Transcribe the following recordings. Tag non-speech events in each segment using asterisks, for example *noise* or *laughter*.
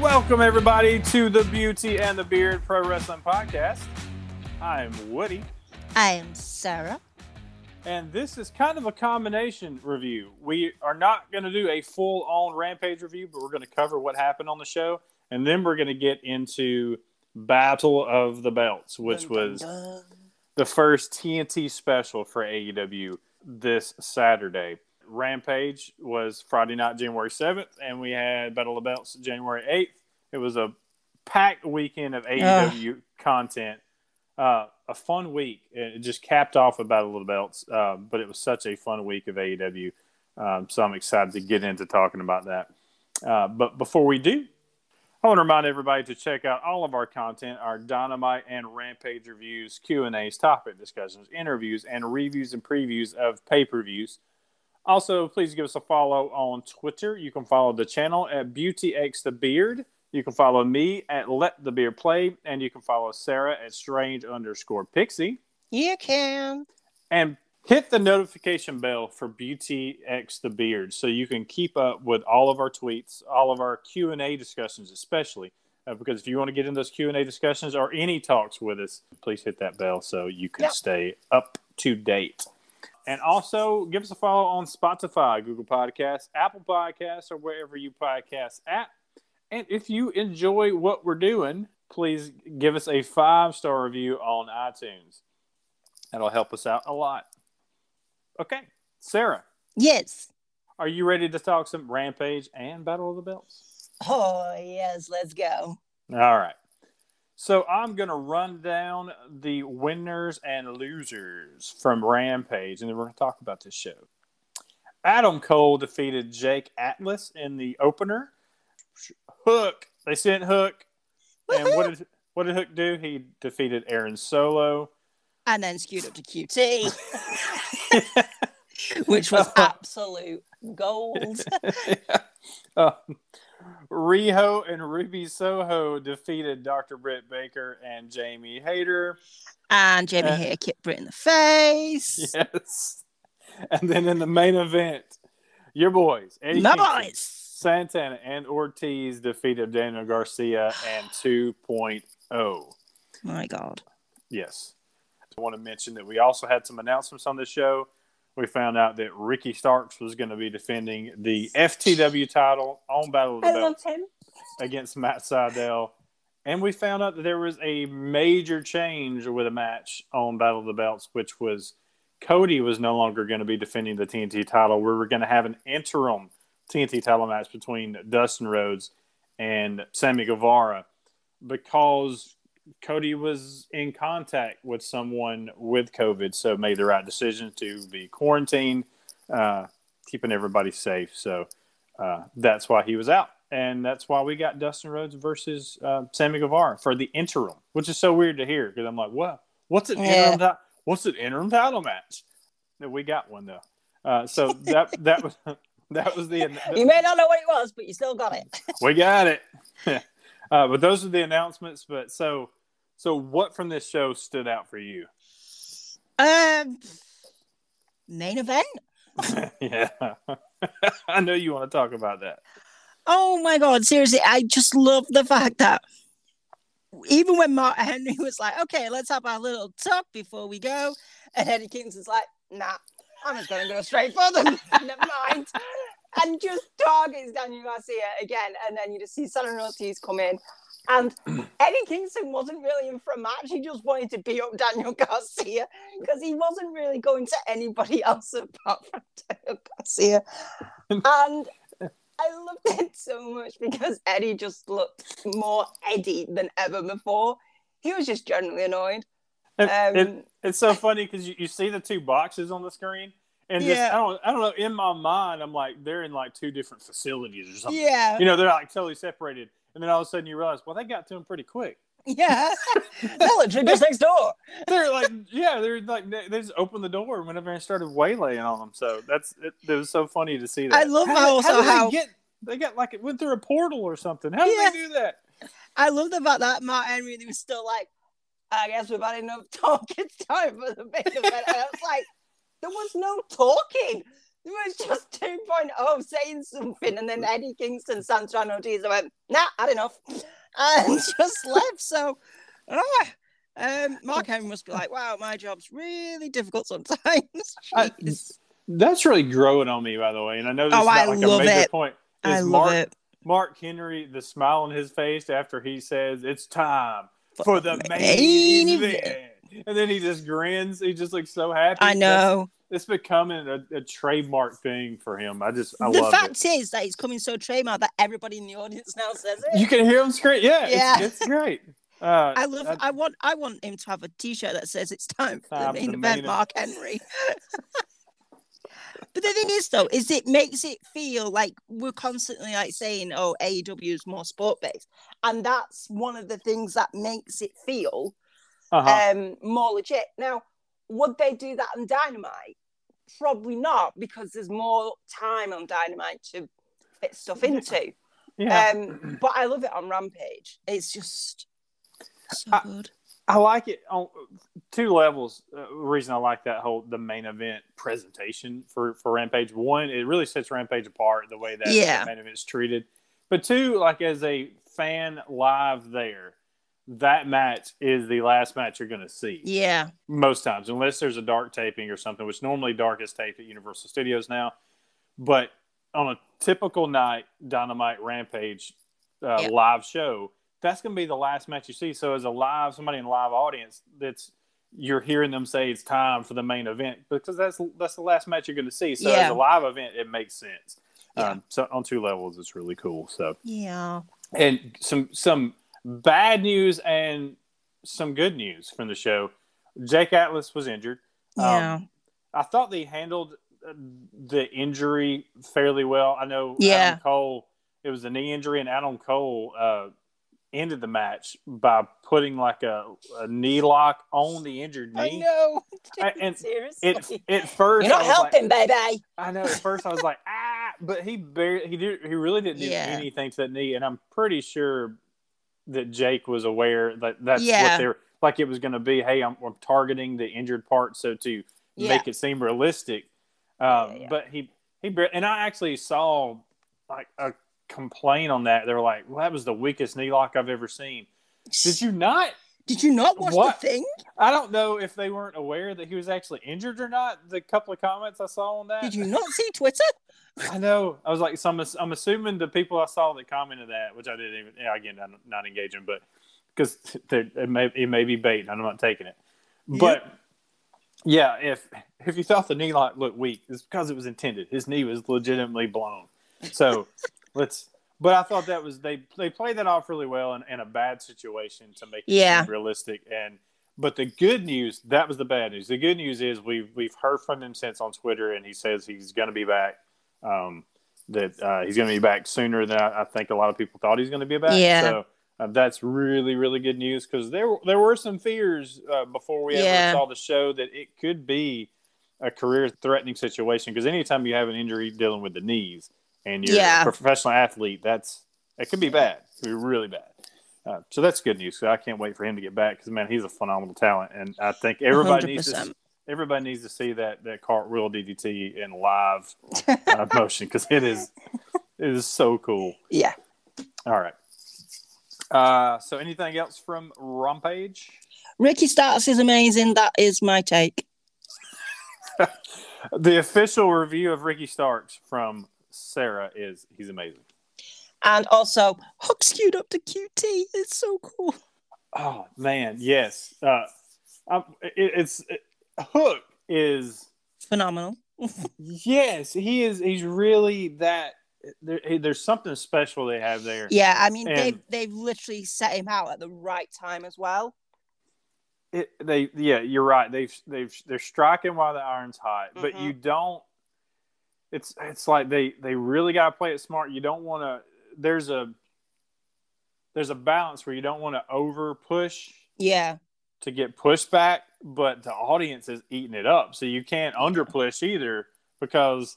Welcome, everybody, to the Beauty and the Beard Pro Wrestling Podcast. I'm Woody, I am Sarah. and this is kind of a combination review. We are not going to do a full on Rampage review, but we're going to cover what happened on the show, and then we're going to get into Battle of the Belts, which was the first TNT special for AEW this Saturday. Rampage was Friday night, January 7th, and we had Battle of the Belts January 8th. It was a packed weekend of AEW content. Uh, a fun week. It just capped off with Battle of the Belts, uh, but it was such a fun week of AEW. Um, so I'm excited to get into talking about that. Uh, but before we do, I want to remind everybody to check out all of our content, our Dynamite and Rampage reviews, Q&As, topic discussions, interviews, and reviews and previews of pay-per-views. Also, please give us a follow on Twitter. You can follow the channel at BeautyXTheBeard. You can follow me at Let the Beard Play, and you can follow Sarah at Strange underscore Pixie. You can. And hit the notification bell for Beauty X the Beard so you can keep up with all of our tweets, all of our Q and A discussions, especially uh, because if you want to get in those Q and A discussions or any talks with us, please hit that bell so you can Yep. stay up to date. And also give us a follow on Spotify, Google Podcasts, Apple Podcasts, or wherever you podcast at. And if you enjoy what we're doing, please give us a five star review on iTunes. That'll help us out a lot. Okay, Sarah, Yes. are you ready to talk some Rampage and Battle of the Belts? Oh, yes. Let's go. All right. So I'm going to run down the winners and losers from Rampage, and then we're going to talk about this show. Adam Cole defeated Jake Atlas in the opener. Hook, they sent Hook, and what did what did Hook do? He defeated Aaron Solo. And then skewed up to QT, *laughs* which was absolute gold. *laughs* uh, Riho and Ruby Soho defeated Dr. Britt Baker and Jamie Hayter. And Jamie Uh, here kicked Britt in the face. Yes. And then in the main event, your boys, Eddie My Kingston, boys. Santana, and Ortiz defeated Daniel Garcia and 2.0. My God. Yes. I want to mention that we also had some announcements on this show. We found out that Ricky Starks was going to be defending the FTW title on Battle of the Belts him. against Matt Sydal. And we found out that there was a major change with a match on Battle of the Belts, which was Cody was no longer going to be defending the TNT title. We were going to have an interim TNT title match between Dustin Rhodes and Sammy Guevara because Cody was in contact with someone with COVID, so made the right decision to be quarantined, uh, keeping everybody safe. So uh, that's why he was out, and that's why we got Dustin Rhodes versus uh, Sammy Guevara for the interim, which is so weird to hear because I'm like, what? What's an Yeah. interim? Ti- what's an interim title match? No, we got one though. Uh, so that that was *laughs* that was the *laughs* You may not know what it was, but you still got it. *laughs* we got it. uh, but those are the announcements. But so, so what from this show stood out for you? Um, main event. *laughs* yeah, *laughs* I know you want to talk about that. Oh my god, seriously, I just love the fact that even when Mark *laughs* Henry was like, okay, let's have our little talk before we go, and Eddie Kingston's like, nah, I'm just gonna go straight for them. Never mind. And just targets Daniel Garcia again, and then you just see Santa Ortiz come in. And Eddie Kingston wasn't really in for a match. He just wanted to beat up Daniel Garcia because he wasn't really going to anybody *laughs* else apart from Daniel Garcia. And I loved it so much because Eddie just looked more Eddie than ever before. He was just generally annoyed. It, Um, it- it's so funny because you, you see the two boxes on the screen, and just Yeah. I don't I don't know. In my mind, I'm like they're in like two different facilities or something. Yeah, You know, they're like totally separated, and then all of a sudden you realize, well, they got to him pretty quick. yeah. *laughs* They're literally just next door. They're like, yeah, they're like they they just opened the door whenever I started waylaying on them. So that's it, it was so funny to see that. I love how, how also how, did they get they got like it went through a portal or something. How did Yeah. they do that? I loved about that Mark Henry was still like, I guess we've had enough talk. It's time for the main event. And I was like, there was no talking. It was just *laughs* 2.0 saying something, and then Eddie Kingston, Santana Ortiz I went, nah, had enough, *laughs* and just left. So, ah, um, Mark Henry must be like, wow, my job's really difficult sometimes. *laughs* I- That's really growing on me, by the way. And I know this Oh, is not I like a major it. point. I Is love Mark, it. Mark Henry, the smile on his face after he says it's time for the main, main event. event. And then he just grins. He just looks so happy. I That's- know. it's becoming a, a trademark thing for him. I just I the fact it. is that it's coming so trademark that everybody in the audience now says it. You can hear him scream. Yeah, Yeah. It's, it's great. *laughs* Uh, I love. I- I, want. I want him to have a T-shirt that says "It's time for Time the main event." Mark Henry. *laughs* but the thing is, though, is it makes it feel like we're constantly like saying, "Oh, AEW is more sport based," and that's one of the things that makes it feel uh-huh. um, more legit. Now, would they do that on Dynamite? Probably not, because there's more time on Dynamite to fit stuff into. yeah. Um, but I love it on Rampage. It's just so I- good. I like it on two levels. Uh, reason I like that whole the main event presentation for for Rampage one, it really sets Rampage apart the way that Yeah. the main event is treated. But two, like as a fan live there, that match is the last match you're going to see Yeah, most times, unless there's a dark taping or something, which normally dark is taped at Universal Studios now. But on a typical night, Dynamite Rampage uh, Yeah. live show, that's going to be the last match you see. So as a live somebody in a live audience, that's you're hearing them say it's time for the main event because that's that's the last match you're going to see. So Yeah. as a live event, it makes sense. Yeah. Um, so on two levels, it's really cool. So yeah, and some some bad news and some good news from the show. Jake Atlas was injured. yeah, Um, I thought they handled uh, the injury fairly well. I know Yeah. Adam Cole. It was a knee injury, and Adam Cole uh, ended the match by putting like a, a knee lock on the injured I knee. know. *laughs* I- and Seriously, It at first you're not I was like- helping, baby. I know. At first, I was like, *laughs* ah, but he barely, he did, he really didn't do Yeah. anything to that knee, and I'm pretty sure that Jake was aware that that's Yeah. what they're like. It was going to be, hey, I'm, I'm targeting the injured part, so to Yeah. make it seem realistic. Um, Yeah. But he he and I actually saw like a complaint on that. They were like, well, that was the weakest knee lock I've ever seen. Did you not? Did you not watch What? the thing? I don't know if they weren't aware that he was actually injured or not. The couple of comments I saw on that. Did you not see Twitter? I know. I was like, so I'm, I'm assuming the people I saw that commented that, which I didn't even, yeah, again, I'm not engaging, but because it may, it may be bait, and I'm not taking it. But yeah, if if you thought the knee lock looked weak, it's because it was intended. His knee was legitimately blown. So *laughs* let's. But I thought that was they they played that off really well in, in a bad situation to make it Yeah. realistic. And but the good news that was the bad news. The good news is we've we've heard from him since on Twitter, and he says he's going to be back. Um, that uh, he's going to be back sooner than I, I think a lot of people thought he's going to be back. Yeah. So uh, that's really really good news because there there were some fears uh, before we Yeah. ever saw the show that it could be a career threatening situation because anytime you have an injury dealing with the knees and you're Yeah. a professional athlete, that's it could be bad. It could be really bad. Uh, so that's good news. So I can't wait for him to get back because man, he's a phenomenal talent, and I think everybody needs to everybody needs to see that that cartwheel DDT in live uh, *laughs* motion because it is it is so cool. Yeah. All right. Uh, so anything else from Rampage? Ricky Starks is amazing. That is my take. *laughs* The official review of Ricky Starks from Sarah is he's amazing. And also, Hook skewed up to QT. It's so cool. Oh man, yes. Uh, it, it's it, Hook is Phenomenal. yes, he is. He's really that. There, there's something special they have there. Yeah, I mean, And- they've, they've literally set him out at the right time as well. It, they yeah, you're right. They've they've they're striking while the iron's hot, but Mhm. you don't it's it's like they they really got to play it smart. You don't want to. There's a there's a balance where you don't want to over push Yeah. to get pushback, but the audience is eating it up. So you can't under push either because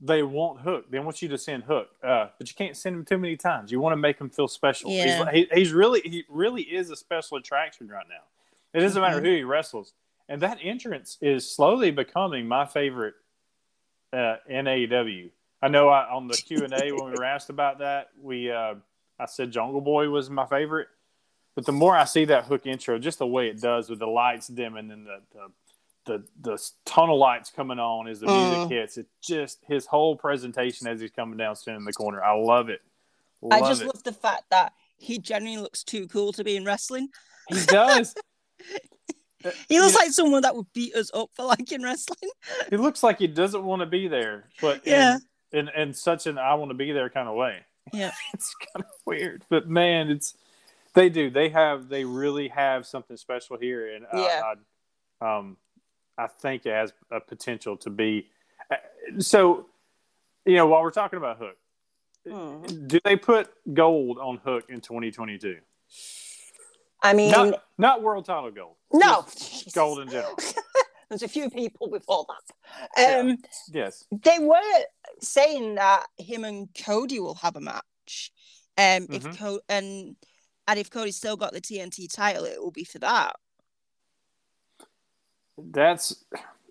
they want Hook. They want you to send Hook, uh, but you can't send him too many times. You want to make him feel special. Yeah. He's, he, he's really he really is a special attraction right now. It doesn't matter Mhm. who he wrestles, and that entrance is slowly becoming my favorite uh, in AEW. I know I, on the Q and A when we were asked about that, we uh, I said Jungle Boy was my favorite. But the more I see that hook intro, just the way it does with the lights dimming and the the the, the tunnel lights coming on as the music Mm. hits, it just his whole presentation as he's coming down standing in the corner. I love it. I just it. love the fact that he genuinely looks too cool to be in wrestling. he does. *laughs* He looks Yeah. like someone that would beat us up for liking wrestling. *laughs* he looks like he doesn't want to be there, but Yeah. in, in in such an I want to be there kind of way. *laughs* Yeah. it's kind of weird, but man, it's they do. They have they really have something special here, and Yeah. I, I, um, I think it has a potential to be. uh, So, you know, while we're talking about Hook, Hmm. do they put gold on Hook in 2022? I mean, Not not world title gold. no. gold in general. *laughs* There's a few people before that. Um, Yes. They were saying that him and Cody will have a match. Um, Mhm. if Co- and and if Cody's still got the TNT title, it will be for that. That's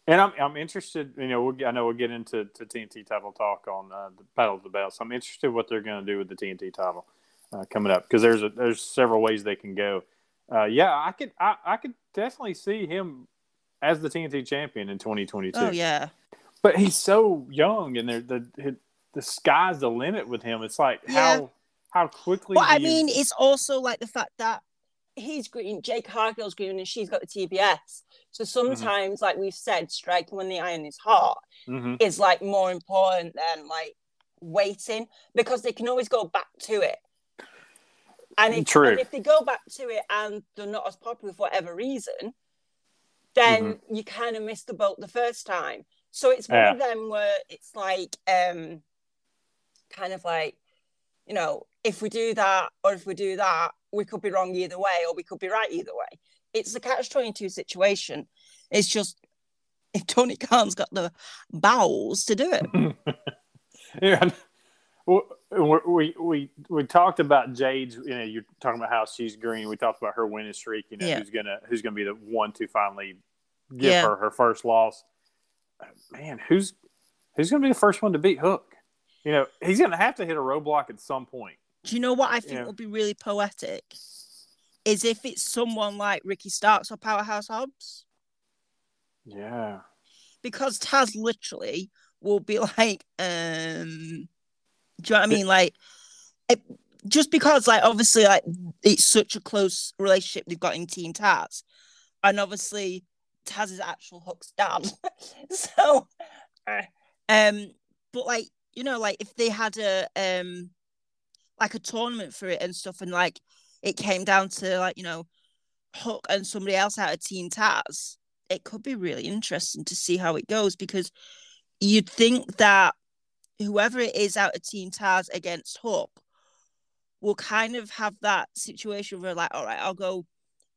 and I'm I'm interested. You know, we'll, I know we'll get into to TNT title talk on uh, the Battle of the Belts. I'm interested what they're going to do with the TNT title uh, coming up because there's a, there's several ways they can go. Uh, yeah, I could I, I could definitely see him as the TNT champion in 2022. Oh yeah, But he's so young, and the the the sky's the limit with him. It's like Yeah. how how quickly. but I you- mean, it's also like the fact that he's green, Jade Cargill's green, and she's got the TBS. So sometimes, like we've said, striking when the iron is hot Mhm. is like more important than like waiting because they can always go back to it. And if, True. and if they go back to it and they're not as popular for whatever reason, then Mm-hmm. you kind of miss the boat the first time. So it's one of them where it's like, um, kind of like, you know, if we do that or if we do that, we could be wrong either way or we could be right either way. It's the catch 22 situation. It's just if Tony Khan's got the bowels to do it. *laughs* yeah. Well, We, we we talked about Jade's. You know, you're talking about how she's green. We talked about her winning streak. You know, Yeah. who's gonna who's gonna be the one to finally give Yeah. her her first loss. Man, who's who's gonna be the first one to beat Hook? You know, he's gonna have to hit a roadblock at some point. Do you know what I think Yeah. would be really poetic? Is if it's someone like Ricky Starks or Powerhouse Hobbs. Yeah, Because Taz literally will be *laughs* like, um, do you know what I mean? Like, it, just because, like, obviously, like, it's such a close relationship they've got in Team Taz. And obviously, Taz is actual Hook's dad. *laughs* so, uh, um, but like, you know, like, if they had a, um, like a tournament for it and stuff, and like, it came down to, like, you know, Hook and somebody else out of Team Taz, it could be really interesting to see how it goes because you'd think that whoever it is out of Team Taz against Hook will kind of have that situation where, like, all right, I'll go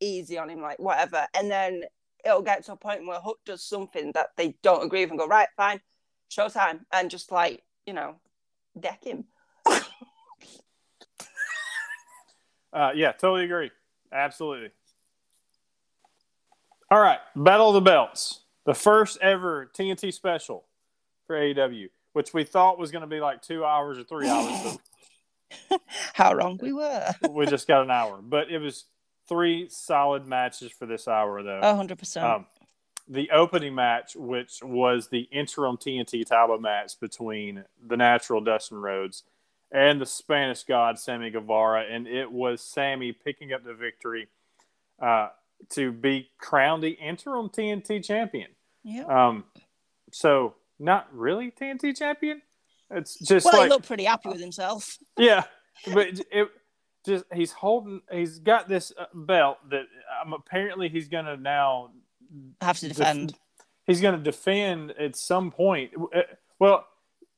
easy on him, like, whatever. And then it'll get to a point where Hook does something that they don't agree with and go, right, fine, showtime. And just, like, you know, deck him. *laughs* uh, yeah, totally agree. Absolutely. All right, Battle of the Belts, the first ever TNT special for AEW, which we thought was going to be like two hours or three hours. *laughs* How wrong we were. we just got an hour, but it was three solid matches for this hour, though. A hundred percent. Um, the opening match, which was the interim TNT title match between the natural Dustin Rhodes and the Spanish God Sammy Guevara, and it was Sammy picking up the victory uh, to be crowned the interim TNT champion. Yeah. Um, so not really TNT champion. It's just Well, like he looked pretty happy with himself. yeah, but it, just he's holding. He's got this uh, belt that um, apparently he's gonna now. Have to def- defend. he's gonna defend at some point. Uh, Well,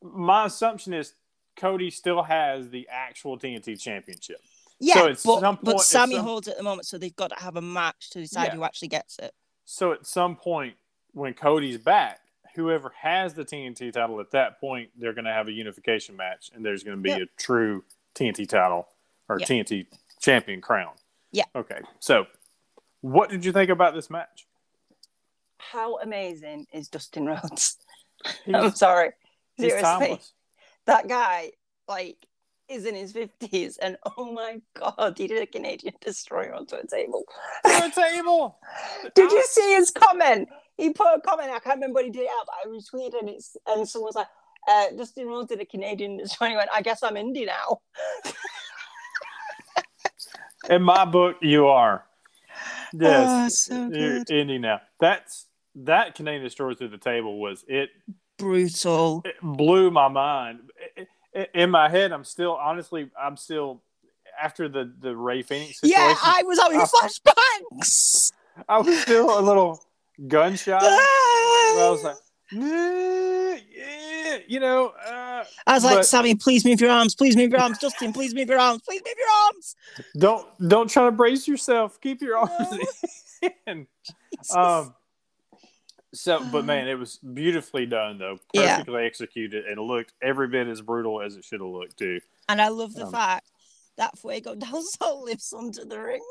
my assumption is Cody still has the actual TNT championship. Yeah, at but, some point- but Sammy some- holds it at the moment, so they've got to have a match to decide Yeah. who actually gets it. So at some point when Cody's back, whoever has the TNT title at that point, they're going to have a unification match, and there's going to be Yep. a true TNT title or Yep. TNT champion crown. Yeah. Okay. So, what did you think about this match? How amazing is Dustin Rhodes? He's, *laughs* I'm sorry. Seriously, that guy, like, is in his 50s, and oh my god, he did a Canadian destroyer onto a table. To a table. *laughs* Did you see his comment? He put a comment. I can't remember what he did it out, but I retweeted and it's and someone was like, uh, Dustin Rhodes did a Canadian *laughs* destroyer. He went, I guess I'm indie now. *laughs* In my book, you are. Yes, Oh, so you're good. indie now. That's that Canadian destroyer through the table was it Brutal. it blew my mind. I- I- In my head, I'm still honestly, I'm still after the the Rey Fenix situation. Yeah, I was having Oh. flashbacks. I was still a little gunshot. I was like, "Nah, yeah, you know. Uh, I was like, Sammy, please move your arms. Please move your arms. Justin, please move your arms. Please move your arms. don't don't try to brace yourself. Keep your arms *laughs* in. Um. So, but man, it was beautifully done though. Yeah. Perfectly executed and looked every bit as brutal as it should have looked too. And I love the Um, fact that Fuego *laughs* del Sol lives under the ring.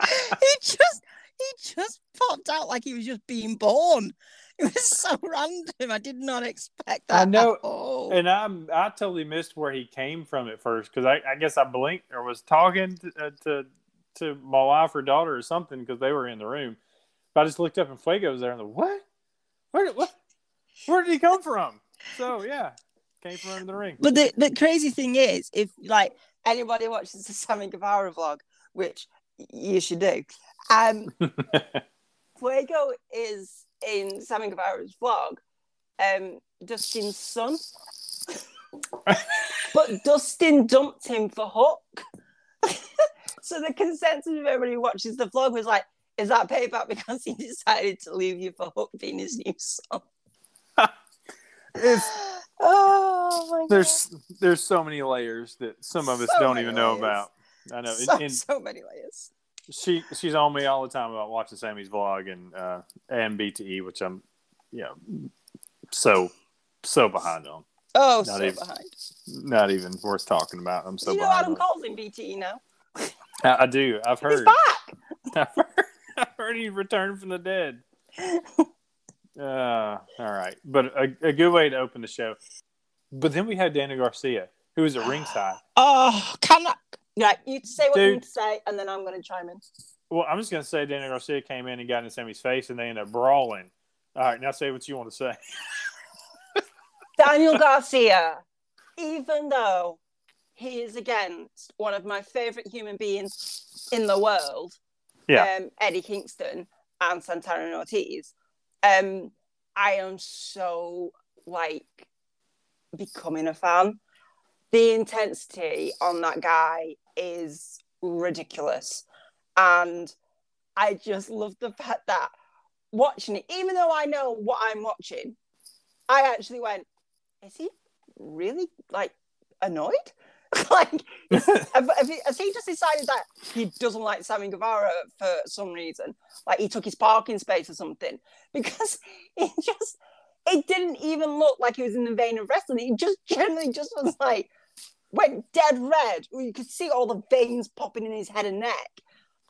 *laughs* he just he just popped out like he was just being born. It was so *laughs* random. I did not expect that. I know, At all. And I'm I totally missed where he came from at first because I, I guess I blinked or was talking to uh, to, to my wife or daughter or something because they were in the room. But I just looked up and Fuego was there and the what? Where what? Where did he come from? So yeah, came from the ring. But the, the crazy thing is, if like anybody watches the Sammy Guevara vlog, which you should do, um, *laughs* Fuego is in Sammy Guevara's vlog, um, Dustin's *laughs* son. but Dustin dumped him for Hook. *laughs* so the consensus of everybody who watches the vlog was like, is that payback because he decided to leave you for Hook being his new son? *sighs* Oh my god. there's there's so many layers that some of us So don't even know about. I know. so, *laughs* And- and so many layers. she she's on me all the time about watching Sammy's vlog and uh, and BTE, which I'm you know so so behind on. Oh, Not so even- behind. Not even worth talking about. I'm so you know behind. Adam. Cole's in BTE now. I, I do. I've heard. He's back. *laughs* I've heard. I've heard he returned from the dead. *laughs* Uh, all right, but a, a good way to open the show. But then we had Daniel Garcia, who was at ringside. *gasps* Oh, can I? Right, you say what you Dude. need to say, and then I'm going to chime in. Well, I'm just gonna say Daniel Garcia came in and got in Sammy's face, and they ended up brawling. All right, now say what you want to say. *laughs* Daniel Garcia, even though he is against one of my favorite human beings in the world, Yeah. um, Eddie Kingston and Santana Ortiz, um, I am so like becoming a fan. The intensity on that guy is ridiculous. And I just love the fact that watching it, even though I know what I'm watching, I actually went, is he really like annoyed? *laughs* like, is, *laughs* have, have he, has he just decided that he doesn't like Sammy Guevara for some reason? Like he took his parking space or something? *laughs* Because it just, it didn't even look like he was in the vein of wrestling. He just generally just was like, went dead red. You could see all the veins popping in his head and neck,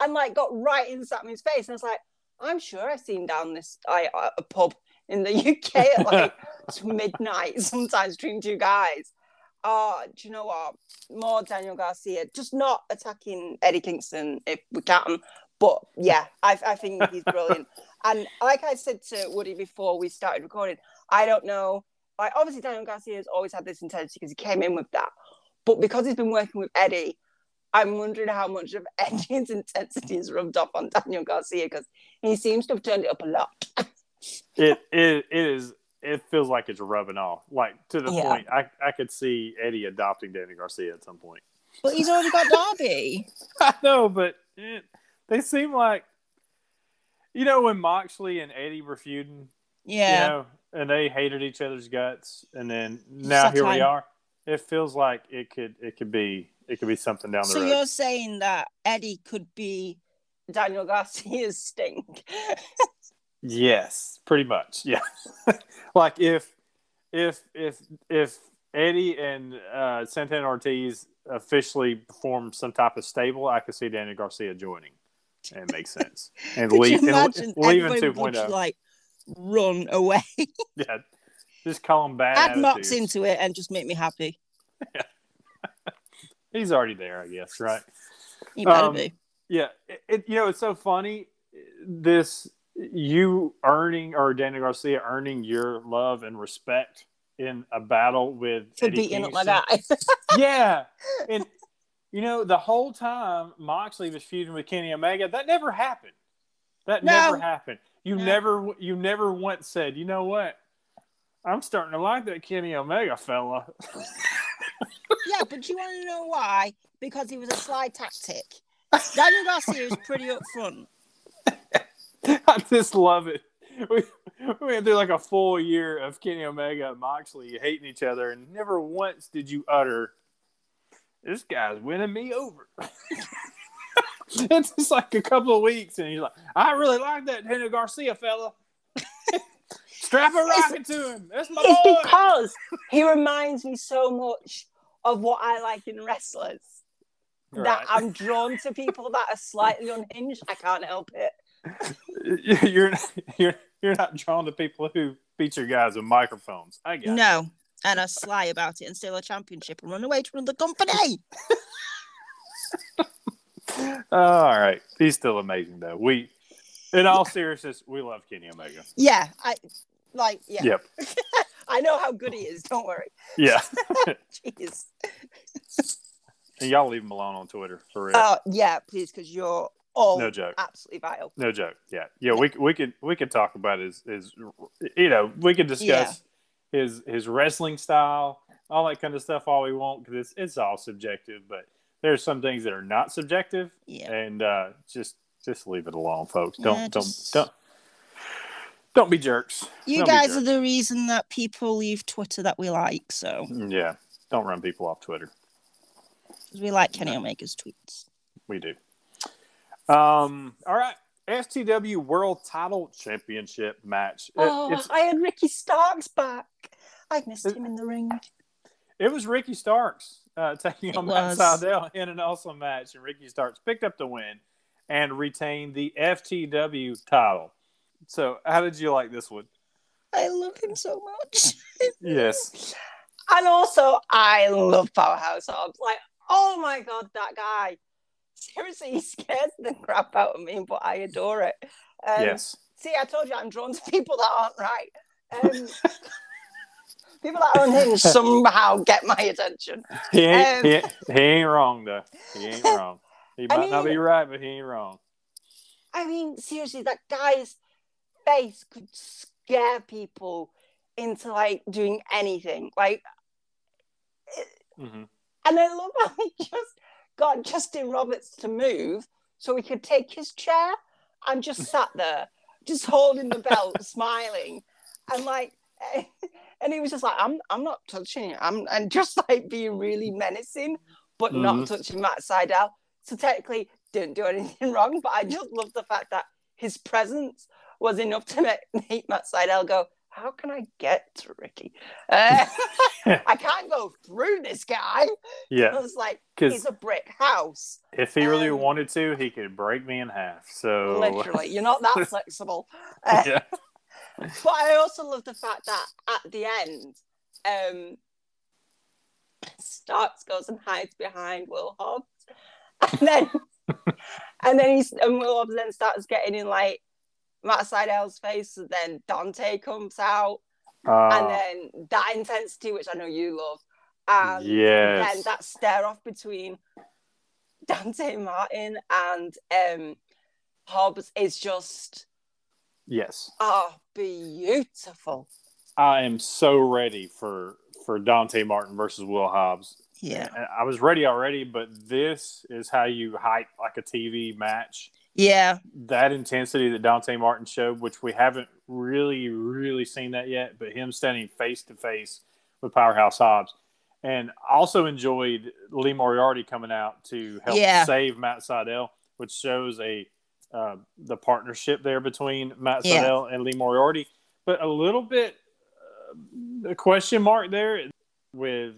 and like got right in Sammy's face. And I was like, I'm sure I've seen down this I, a pub in the UK at like *laughs* midnight, sometimes between two guys. Oh, do you know what? More Daniel Garcia, just not attacking Eddie Kingston if we can. But yeah, I, I think he's brilliant. *laughs* and like I said to Woody before we started recording, I don't know. Like obviously Daniel Garcia has always had this intensity because he came in with that. But because he's been working with Eddie, I'm wondering how much of *laughs* Eddie's intensity is rubbed off on Daniel Garcia because he seems to have turned it up a lot. *laughs* it, it it is it feels like it's rubbing off like to the Yeah. point I, I could see eddie adopting danny garcia at some point But he's already got Darby. *laughs* i know but it, they seem like you know when moxley and eddie were feuding Yeah. You know, and they hated each other's guts, and then now that here we are. It feels like it could it could be it could be something down the so road. So you're saying that Eddie could be Daniel Garcia's stink? Yes, pretty much. Yeah, *laughs* like if if if if Eddie and uh, Santana Ortiz officially form some type of stable, I could see Daniel Garcia joining. And it makes sense. *laughs* And leave and leaving everybody 2.0. would like run away? *laughs* yeah, just call him bad. Add Mox into it and just make me happy. *laughs* He's already there, I guess. Right. You better Um, be. Yeah, it, it- you know it's so funny. This you earning or Daniel Garcia earning your love and respect in a battle with For Eddie beating up my Kingston. guy. *laughs* yeah, *laughs* and you know the whole time Moxley was feuding with Kenny Omega, that never happened. That No. never happened. You No. never, you never once said, you know what? I'm starting to like that Kenny Omega fella. *laughs* yeah, but you want to know why? Because he was a sly tactic. Daniel Garcia was pretty upfront. *laughs* I just love it. We, we went through like a full year of Kenny Omega and Moxley hating each other, and never once did you utter, "This guy's winning me over." *laughs* it's just like a couple of weeks, and he's like, "I really like that Daniel Garcia fella. Strap a rocket to him. That's my It's boy." because he reminds me so much of what I like in wrestlers. That I'm drawn to people that are slightly unhinged. I can't help it. *laughs* you're you're you're not drawn to people who beat your guys with microphones. I guess. No. And are sly about it and steal a championship and run away to another company. *laughs* All right, he's still amazing though. We, in all seriousness, we love Kenny Omega. Yeah, I like yeah. Yep. *laughs* I know how good he is, don't worry. Yeah. *laughs* Jeez. and y'all leave him alone on Twitter for real. Oh yeah, please, because you're all no joke. absolutely vile. No joke. Yeah. Yeah. We we could we could talk about his his you know we could discuss his his wrestling style, all that kind of stuff, all we want because it's it's all subjective. But there's some things that are not subjective, Yeah. and uh, just just leave it alone, folks. Don't just- don't don't don't be jerks. You Don't be guys are the reason that people leave Twitter that we like, so yeah. Don't run people off Twitter. we like Kenny Omega's tweets. We do. Um. All right. FTW World Title Championship match. It- Oh, it's, I had Ricky Starks back. I missed It- him in the ring. it was Ricky Starks uh, *laughs* taking It on Matt was. Sydal in an awesome match, and Ricky Starks picked up the win and retained the FTW title. So, how did you like this one? I love him so much. *laughs* Yes. And also, I love Powerhouse Hobbs. Like, oh my god, that guy. Seriously, he scares the crap out of me, but I adore it. Um, yes. See, I told you I'm drawn to people that aren't right. Um, *laughs* people that are unhinged somehow get my attention. He ain't, um, he, ain't- he ain't wrong though. He ain't *laughs* wrong. He I might not be right, but he ain't wrong. I mean, seriously, that guy's face could scare people into like doing anything. Like, hmm and I love how he just got Justin Roberts to move so he could take his chair and just *laughs* sat there, just holding the belt, smiling, and like, *laughs* and he was just like, "I'm, I'm not touching it," I'm, and just like being really menacing, but Mhm. not touching Matt Sydal. So technically, didn't do anything *laughs* wrong, but I just love the fact that his presence was enough to *laughs* make, make Matt Sydal go, "How can I get to Ricky? Uh, *laughs* I can't go through this guy." I Yeah, was like, he's a brick house. if he really um, wanted to, he could break me in half. So Literally, you're not that *laughs* flexible. Uh, yeah, But I also love the fact that at the end, um, Starks goes and hides behind Will Hobbs, and then and then he's and Will Hobbs then starts getting in like Matt Sydal's face, and then Dante comes out, and uh, then that intensity, which I know you love, and yes, then that stare off between Dante Martin and um, Hobbs is just yes. oh beautiful. I am so ready for for Dante Martin versus Will Hobbs. Yeah, I was ready already, but this is how you hype like a TV match Yeah. that intensity that Dante Martin showed, which we haven't really, really seen that yet, but him standing face to face with Powerhouse Hobbs. And also enjoyed Lee Moriarty coming out to help Yeah. save Matt Sydal, which shows a uh, the partnership there between Matt Yeah. Sydal and Lee Moriarty. But a little bit uh, a question mark there with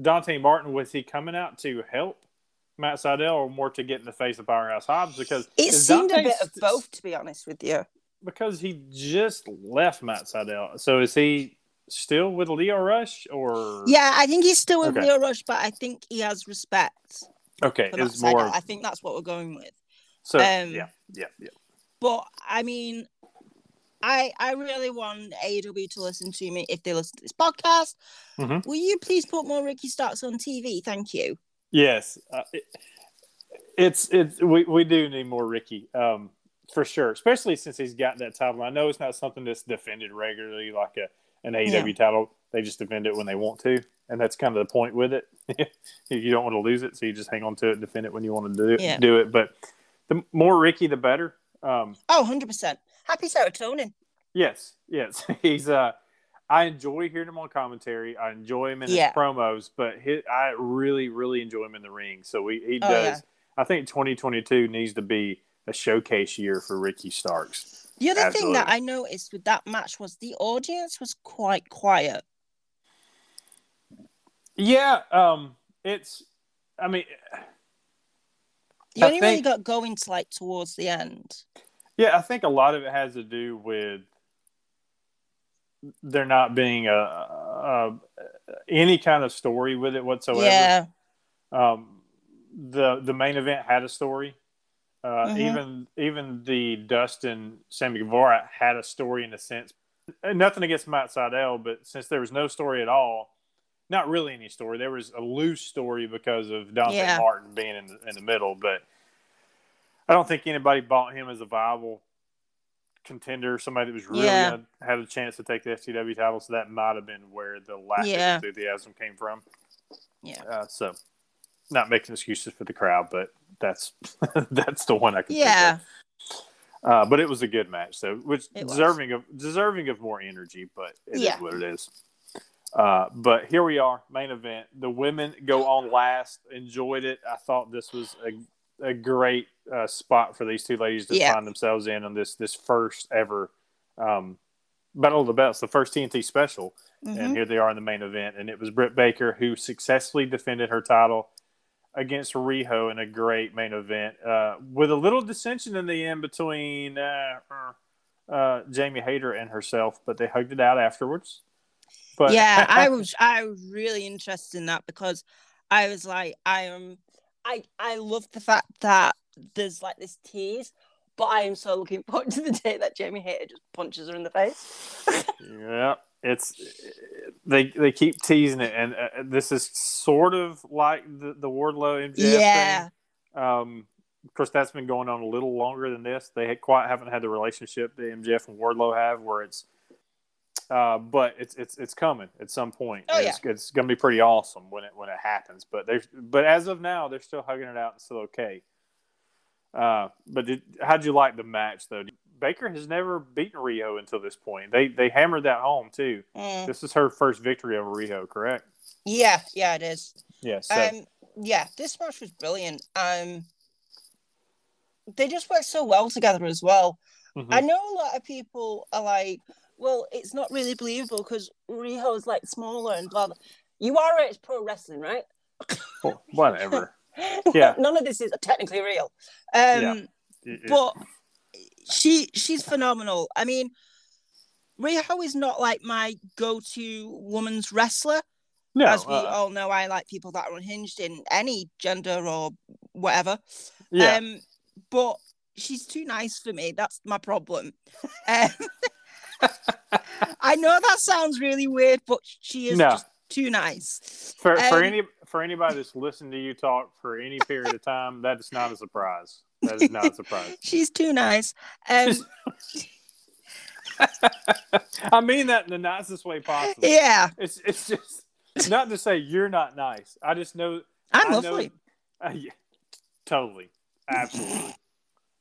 Dante Martin. Was he coming out to help Matt Sydal or more to get in the face of Powerhouse Hobbs? Because it seemed a Dante bit of both, to be honest with you. because he just left Matt Sydal. So is he still with Lio Rush or Yeah, I think he's still with Okay. Lio Rush, but I think he has respect Okay, it's more I think that's what we're going with. so um, yeah, yeah, yeah. But I mean, I I really want AEW to listen to me if they listen to this podcast. Mhm. Will you please put more Ricky Starks on TV? Thank you. Yes. Uh, it, it's it's we, we do need more Ricky. Um for sure, especially since he's got that title. I know it's not something that's defended regularly like a an AEW title. They just defend it when they want to, and that's kind of the point with it. *laughs* you don't want to lose it, so you just hang on to it and defend it when you want to do it. Yeah. Do it, but the more Ricky, the better. Um, Oh, 100%. Happy serotonin. Yes, yes. *laughs* He's uh I enjoy hearing him on commentary. I enjoy him in his promos, but I really, really enjoy him in the ring. So he, he Oh, does. yeah. I think 2022 needs to be a showcase year for Ricky Starks. The other thing that I noticed with that match was the audience was quite quiet. Yeah, um, it's. I mean, You I only really think- got going to like towards the end. yeah, I think a lot of it has to do with there not being a, a any kind of story with it whatsoever. Yeah. um, the the main event had a story. Uh, Mhm. Even even the Dustin Sammy Guevara had a story in a sense. Nothing against Matt Sydal, but since there was no story at all, not really any story. There was a loose story because of Dante Yeah. Martin being in the, in the middle, but I don't think anybody bought him as a viable contender, somebody that was really Yeah. gonna, had a chance to take the FTW title. So that might have been where the lack Yeah. of enthusiasm came from. Yeah. Uh, so, not making excuses for the crowd, but that's *laughs* that's the one I can. Yeah. Uh, but it was a good match, so which It was. deserving of deserving of more energy, but it is Yeah. what it is. Uh, but here we are, main event. The women go on last. Enjoyed it. I thought this was a, a great uh, spot for these two ladies to Yeah. find themselves in on this this first ever um, Battle of the Belts, the first TNT special Mhm. and here they are in the main event. And it was Britt Baker who successfully defended her title against Riho in a great main event, uh, with a little dissension in the end between uh, uh, Jamie Hayter and herself, but they hugged it out afterwards. But yeah, I *laughs* was I was really interested in that because I was like, I am I I love the fact that there's like this tease, but I am so looking forward to the day that Jamie Hayter just punches her in the face. *laughs* yeah, it's they they keep teasing it, and uh, this is sort of like the the Wardlow MJF yeah. thing. Um, of course, that's been going on a little longer than this. They quite haven't had the relationship that MJF and Wardlow have, where it's, uh, but it's it's it's coming at some point. Oh, it's, it's going to be pretty awesome when it when it happens. But they but as of now, they're still hugging it out and still okay. Uh, but did, how'd you like the match though? Baker has never beaten Riho until this point. They they hammered that home too. Mm. This is her first victory over Riho, correct? Yeah, yeah, it is. Yes. Um, yeah, this match was brilliant. Um, they just work so well together as well. Mm-hmm. I know a lot of people are like, well, it's not really believable because Riho is like smaller and blah. blah. You are it's pro wrestling, right? *laughs* whatever. *laughs* Yeah. None of this is technically real. Um, Yeah. It- it- but she she's phenomenal. I mean, Riho is not like my go-to woman's wrestler. no, As we uh, all know, I like people that are unhinged in any gender or whatever. yeah. Um, but she's too nice for me. That's my problem. *laughs* Um, I know that sounds really weird, but she is No. just too nice. For for Um, any for anybody that's listened to you talk for any period of time, that is not a surprise. That is not a surprise. *laughs* She's too nice. Um, *laughs* I mean that in the nicest way possible. yeah, It's it's just not to say you're not nice. I just know I'm I lovely. Know, uh, yeah, totally, absolutely.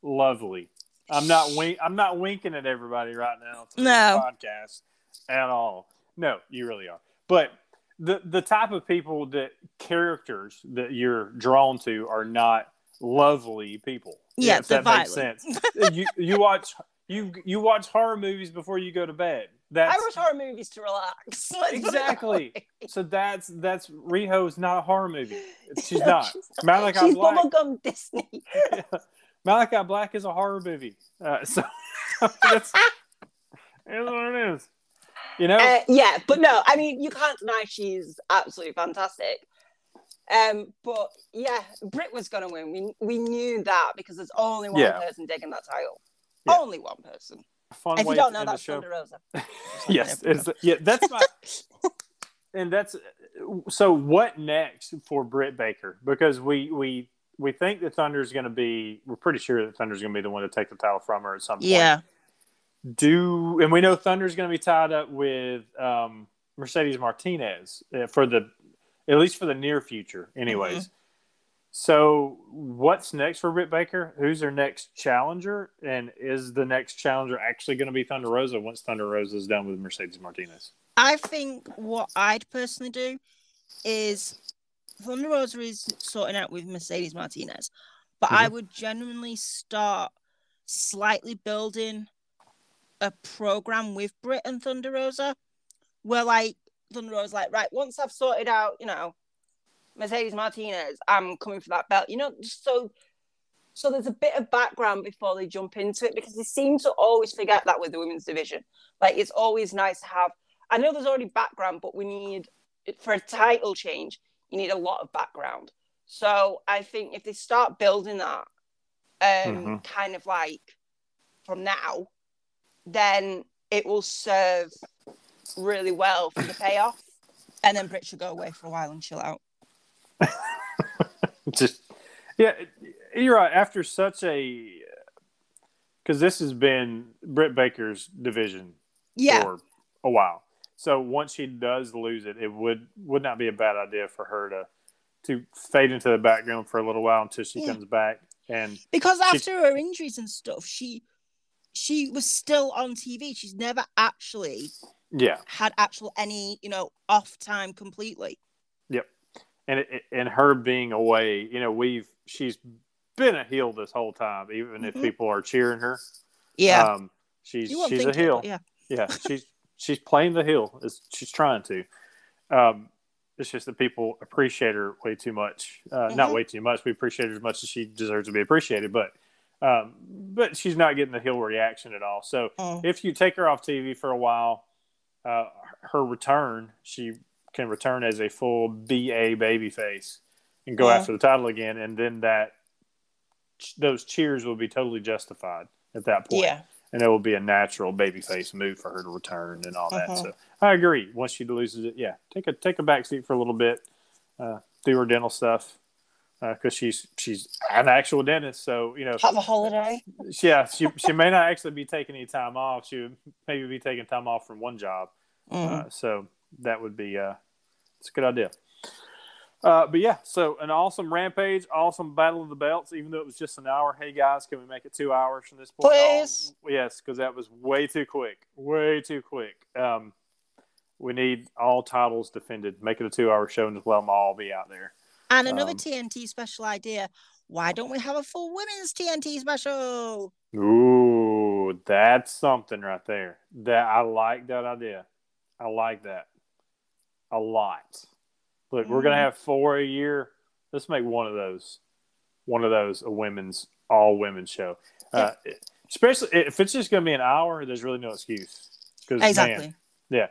lovely. I'm not wink. I'm not winking at everybody right now. No. podcast at all. No, you really are. But the the type of people that characters that you're drawn to are not lovely people. Yeah, if that makes sense. you you watch you you watch horror movies before you go to bed. That's I watch horror movies to relax. *laughs* Let's Exactly. so that's that's Riho's not a horror movie. *laughs* She's No, not. she's Malakai She's Black. bubblegum Disney. *laughs* Malakai Black is a horror movie. Uh, *laughs* so that's, that's what it is. You know? Uh, yeah, but no, I mean, you can't deny she's absolutely fantastic. Um, but yeah, Britt was going to win. We we knew that because there's only one Yeah. person taking that title. Yeah. Only one person. Fun if you don't know, that's. Thunder Rosa. *laughs* yes, it's, yeah, that's my. *laughs* and that's so. What next for Britt Baker? Because we we we think that is going to be. We're pretty sure that Thunder is going to be the one to take the title from her at some point. Yeah. do and we know Thunder is going to be tied up with um, Mercedes Martinez uh, for the at least for the near future, anyways. So, what's next for Britt Baker? Who's her next challenger? And is the next challenger actually going to be Thunder Rosa once Thunder Rosa is done with Mercedes Martinez? I think what I'd personally do is Thunder Rosa is sorting out with Mercedes Martinez, but I mm-hmm. would genuinely start slightly building a program with Britt and Thunder Rosa, where like Thunder Rosa's like, right, once I've sorted out, you know, Mercedes Martinez, I'm coming for that belt, you know, just so. So there's a bit of background before they jump into it because they seem to always forget that with the women's division. Like it's always nice to have I know there's already background, but we need for a title change, you need a lot of background. So I think if they start building that, um, Mhm. kind of like from now, then it will serve really well for the payoff. And then Britt should go away for a while and chill out. *laughs* Just yeah, you're right. After such a because this has been Britt Baker's division Yeah, for a while. So once she does lose it, it would would not be a bad idea for her to to fade into the background for a little while until she Yeah. comes back. And because She- after her injuries and stuff, she she was still on TV. She's never actually yeah, had actual any you know off time completely. Yep, and it, and her being away, you know, we've she's been a heel this whole time, even if Mhm. people are cheering her. Yeah, Um, she's she's a think it, heel. yeah. yeah, she's she's playing the heel. Is she's trying to. Um, it's just that people appreciate her way too much. Uh, Not Mhm. way too much. We appreciate her as much as she deserves to be appreciated, but um, but she's not getting the heel reaction at all. So Mm. if you take her off TV for a while, uh, her return, she can return as a full BA babyface and go Yeah. after the title again, and then that those cheers will be totally justified at that point Yeah, and it will be a natural babyface move for her to return and all that. Mhm. So I agree. Once she loses it, yeah, take a take a back seat for a little bit, uh, do her dental stuff because she's she's an actual dentist. So you know, have a holiday. yeah, she she may not actually be taking any time off. She would maybe be taking time off from one job. Mm. Uh, so that would be uh, it's a good idea. Uh, but yeah, so an awesome rampage, awesome battle of the belts. Even though it was just an hour, hey guys, can we make it two hours from this point? Please. On? Yes, because that was way too quick, way too quick. Um, we need all titles defended. Make it a two-hour show and just let them all be out there. And another Um, TNT special idea. Why don't we have a full women's TNT special? Ooh, that's something right there. That I like that idea. I like that a lot. Look, we're gonna Mhm. have four a year. Let's make one of those, one of those a women's all women's show. Uh, especially if it's just gonna be an hour, there's really no excuse. Because Exactly. yeah.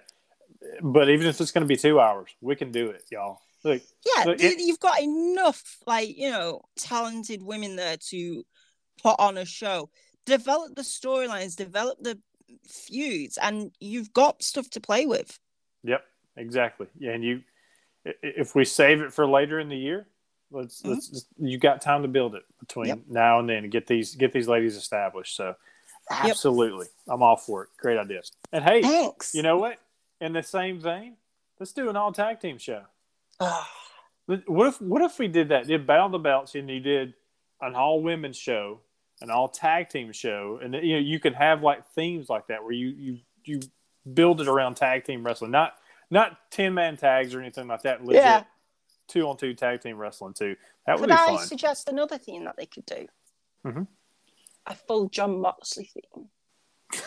But even if it's gonna be two hours, we can do it, y'all. Look, Yeah, th- it- you've got enough, like, you know, talented women there to put on a show. Develop the storylines, develop the feuds, and you've got stuff to play with. Yep, exactly. Yeah, and you, if we save it for later in the year, let's Mhm. let's just, you got time to build it between Yep. now and then and get these get these ladies established. So, absolutely, I'm all for it. Great idea. And hey, Thanks. you know what? In the same vein, let's do an all tag team show. Ah, What if what if we did that? Did Battle the Belts and you did an all women's show an all tag team show, and you know you can have like themes like that where you you you build it around tag team wrestling, not not ten man tags or anything like that. Legit Yeah. two on two tag team wrestling too. That would Could be I fun. suggest another theme that they could do? Mhm. A full John Moxley theme. *laughs*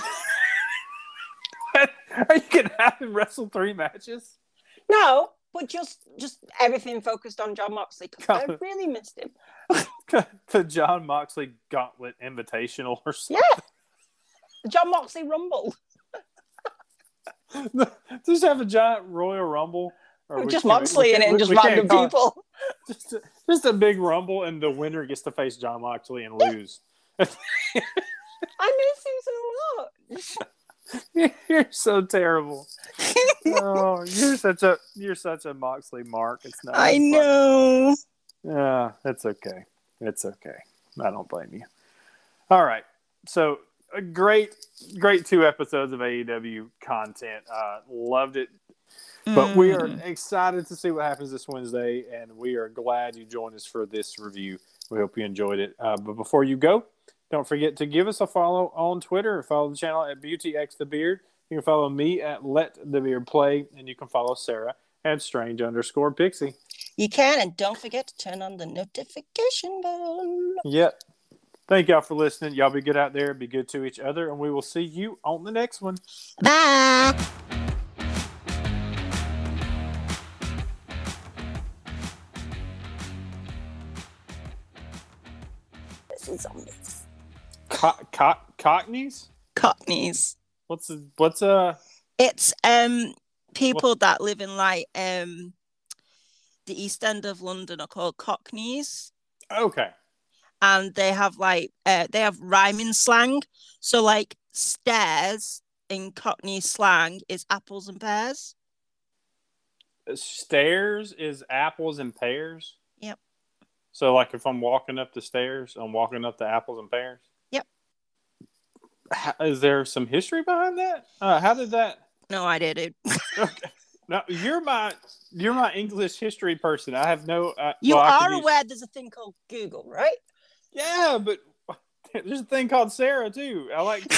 Are you gonna have him wrestle three matches? No, but just just everything focused on John Moxley because I really missed him. *laughs* the John Moxley Gauntlet Invitational or something. Yeah. John Moxley Rumble. Just have a giant Royal Rumble. Or just Moxley in it and just random call it- people. *laughs* Just a, just a big rumble, and the winner gets to face John Moxley and lose. I miss him so much. *laughs* you're so terrible. *laughs* oh, you're such a you're such a Moxley mark. It's not. I know. Yeah, it's okay. It's okay. I don't blame you. All right. So a great, great two episodes of AEW content. Uh, loved it. But we are Mm. excited to see what happens this Wednesday, and we are glad you joined us for this review. We hope you enjoyed it. Uh, but before you go, don't forget to give us a follow on Twitter. Follow the channel at BeautyXTheBeard. You can follow me at Let the Beard Play, and you can follow Sarah at Strange underscore Pixie. You can, and don't forget to turn on the notification bell. Yep. Thank y'all for listening. Y'all be good out there. Be good to each other, and we will see you on the next one. Bye. This is zombies. Co- co- Cockneys? Cockneys. What's a, what's uh It's um people that live in like um the East End of London are called Cockneys. okay? And they have like uh, they have rhyming slang. So like stairs in Cockney slang is apples and pears. Stairs is apples and pears. Yep. So, like, if I'm walking up the stairs, I'm walking up the apples and pears. Yep. How, is there some history behind that? Uh, how did that? No idea, dude. *laughs* Okay. No, you're my you're my English history person. I have no. Uh, You well, are aware there's a thing called Google, right? Yeah, but *laughs* there's a thing called Sarah too. I like. *laughs*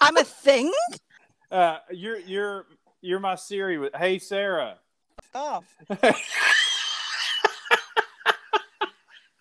I'm a thing. Uh, you're you're you're my Siri with Hey Sarah. Oh, *laughs* Hey